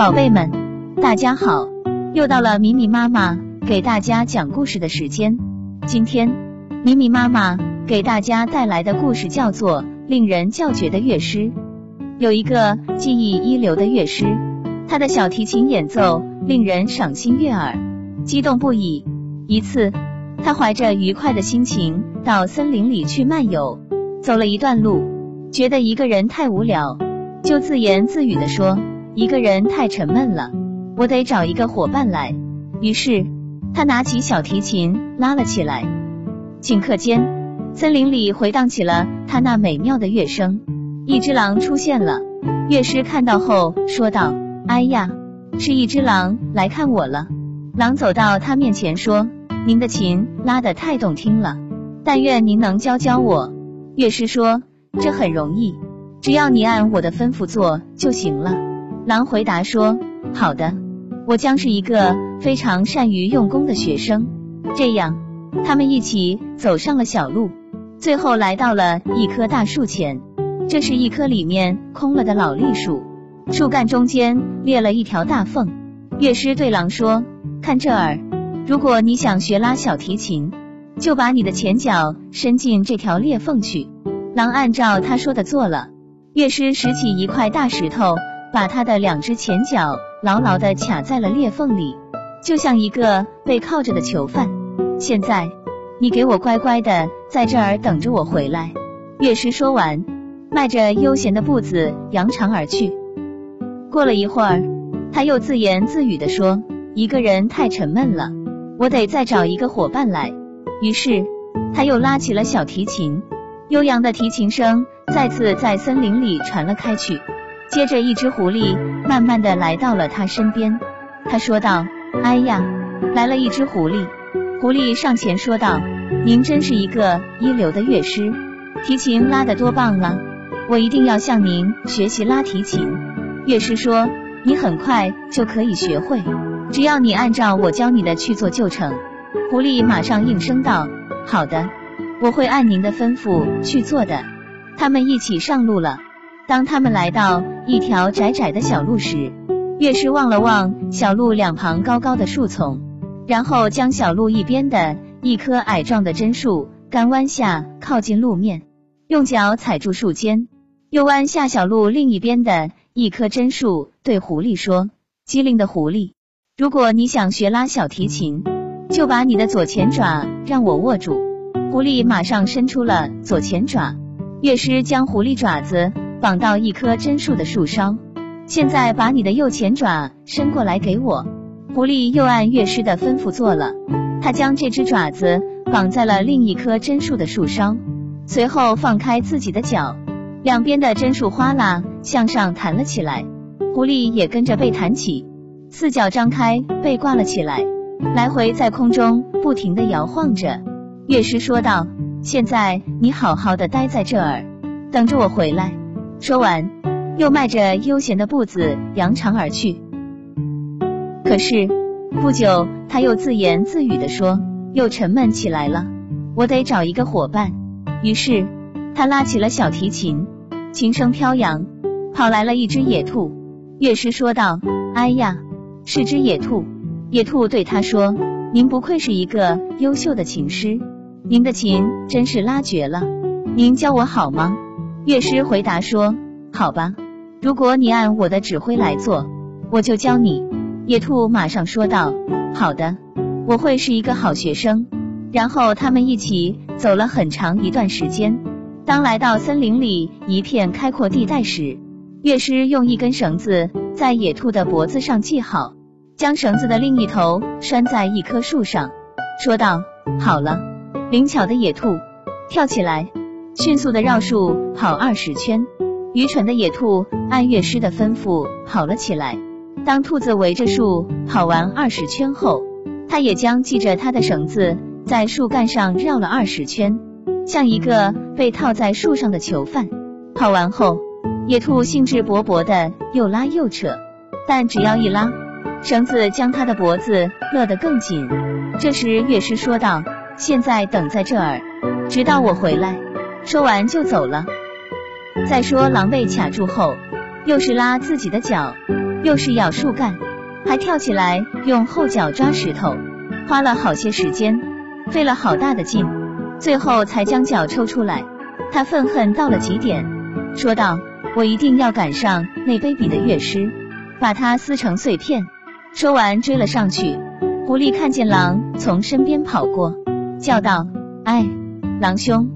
宝贝们，大家好，又到了米米妈妈给大家讲故事的时间。今天，米米妈妈给大家带来的故事叫做《令人叫绝的乐师》。有一个技艺一流的乐师，他的小提琴演奏令人赏心悦耳，激动不已。一次，他怀着愉快的心情到森林里去漫游，走了一段路，觉得一个人太无聊，就自言自语的说。一个人太沉闷了，我得找一个伙伴来。于是他拿起小提琴拉了起来。顷刻间，森林里回荡起了他那美妙的乐声。一只狼出现了，乐师看到后说道：“哎呀，是一只狼来看我了。”狼走到他面前说：“您的琴拉得太动听了，但愿您能教教我。”乐师说：“这很容易，只要你按我的吩咐做就行了。”狼回答说：“好的，我将是一个非常善于用功的学生。”这样，他们一起走上了小路，最后来到了一棵大树前。这是一棵里面空了的老栗树，树干中间裂了一条大缝。乐师对狼说：“看这儿，如果你想学拉小提琴，就把你的前脚伸进这条裂缝去。”狼按照他说的做了。乐师拾起一块大石头。把他的两只前脚牢牢的卡在了裂缝里，就像一个被铐着的囚犯。现在，你给我乖乖的在这儿等着我回来。乐师说完，迈着悠闲的步子扬长而去。过了一会儿，他又自言自语的说：“一个人太沉闷了，我得再找一个伙伴来。”于是，他又拉起了小提琴，悠扬的提琴声再次在森林里传了开去。接着，一只狐狸慢慢的来到了他身边，他说道：“哎呀，来了一只狐狸。”狐狸上前说道：“您真是一个一流的乐师，提琴拉得多棒啊！我一定要向您学习拉提琴。”乐师说：“你很快就可以学会，只要你按照我教你的去做就成。”狐狸马上应声道：“好的，我会按您的吩咐去做的。”他们一起上路了。当他们来到一条窄窄的小路时，乐师望了望小路两旁高高的树丛，然后将小路一边的一棵矮壮的榛树干弯下靠近路面，用脚踩住树尖，又弯下小路另一边的一棵榛树，对狐狸说：“机灵的狐狸，如果你想学拉小提琴，就把你的左前爪让我握住。”狐狸马上伸出了左前爪，乐师将狐狸爪子。绑到一棵榛树的树梢，现在把你的右前爪伸过来给我。狐狸又按乐师的吩咐做了，他将这只爪子绑在了另一棵榛树的树梢，随后放开自己的脚，两边的榛树哗啦向上弹了起来，狐狸也跟着被弹起，四脚张开被挂了起来，来回在空中不停的摇晃着。乐师说道：“现在你好好的待在这儿，等着我回来。”说完，又迈着悠闲的步子扬长而去。可是不久，他又自言自语的说：“又沉闷起来了，我得找一个伙伴。”于是他拉起了小提琴，琴声飘扬，跑来了一只野兔。乐师说道：“哎呀，是只野兔。”野兔对他说：“您不愧是一个优秀的琴师，您的琴真是拉绝了，您教我好吗？”乐师回答说：“好吧，如果你按我的指挥来做，我就教你。”野兔马上说道：“好的，我会是一个好学生。”然后他们一起走了很长一段时间。当来到森林里一片开阔地带时，乐师用一根绳子在野兔的脖子上系好，将绳子的另一头拴在一棵树上，说道：“好了，灵巧的野兔，跳起来！”迅速的绕树跑二十圈，愚蠢的野兔按乐师的吩咐跑了起来。当兔子围着树跑完二十圈后，它也将系着它的绳子在树干上绕了二十圈，像一个被套在树上的囚犯。跑完后，野兔兴致勃勃的又拉又扯，但只要一拉，绳子将它的脖子勒得更紧。这时乐师说道：“现在等在这儿，直到我回来。”说完就走了。再说狼被卡住后，又是拉自己的脚，又是咬树干，还跳起来用后脚抓石头，花了好些时间，费了好大的劲，最后才将脚抽出来。他愤恨到了极点，说道：“我一定要赶上那卑鄙的乐师，把他撕成碎片。”说完追了上去。狐狸看见狼从身边跑过，叫道：“哎，狼兄，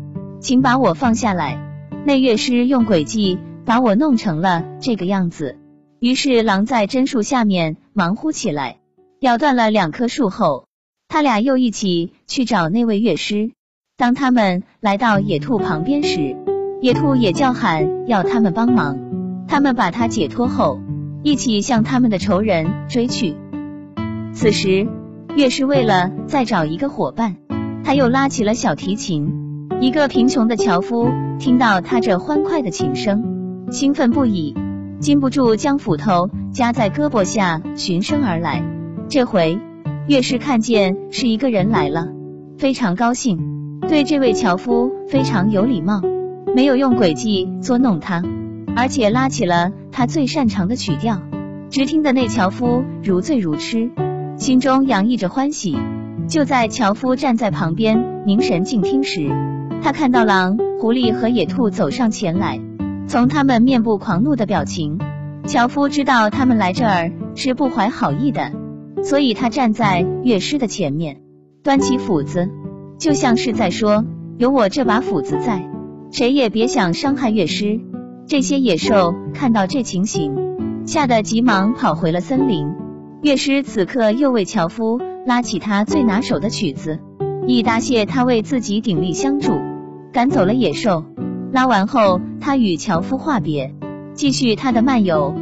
请把我放下来！那乐师用诡计把我弄成了这个样子。”于是狼在榛树下面忙乎起来，咬断了两棵树后，他俩又一起去找那位乐师。当他们来到野兔旁边时，野兔也叫喊要他们帮忙。他们把他解脱后，一起向他们的仇人追去。此时，乐师为了再找一个伙伴，他又拉起了小提琴。一个贫穷的樵夫听到他这欢快的琴声，兴奋不已。禁不住将斧头夹在胳膊下循声而来。这回乐师看见是一个人来了，非常高兴，对这位樵夫非常有礼貌，没有用诡计捉弄他，而且拉起了他最擅长的曲调。直听的那樵夫如醉如痴，心中洋溢着欢喜。就在樵夫站在旁边凝神静听时，他看到狼、狐狸和野兔走上前来。从他们面部狂怒的表情，樵夫知道他们来这儿是不怀好意的，所以他站在乐师的前面，端起斧子，就像是在说：“有我这把斧子在，谁也别想伤害乐师。”这些野兽看到这情形，吓得急忙跑回了森林。乐师此刻又为樵夫拉起他最拿手的曲子，以答谢他为自己鼎力相助，赶走了野兽。拉完后，他与樵夫话别，继续他的漫游。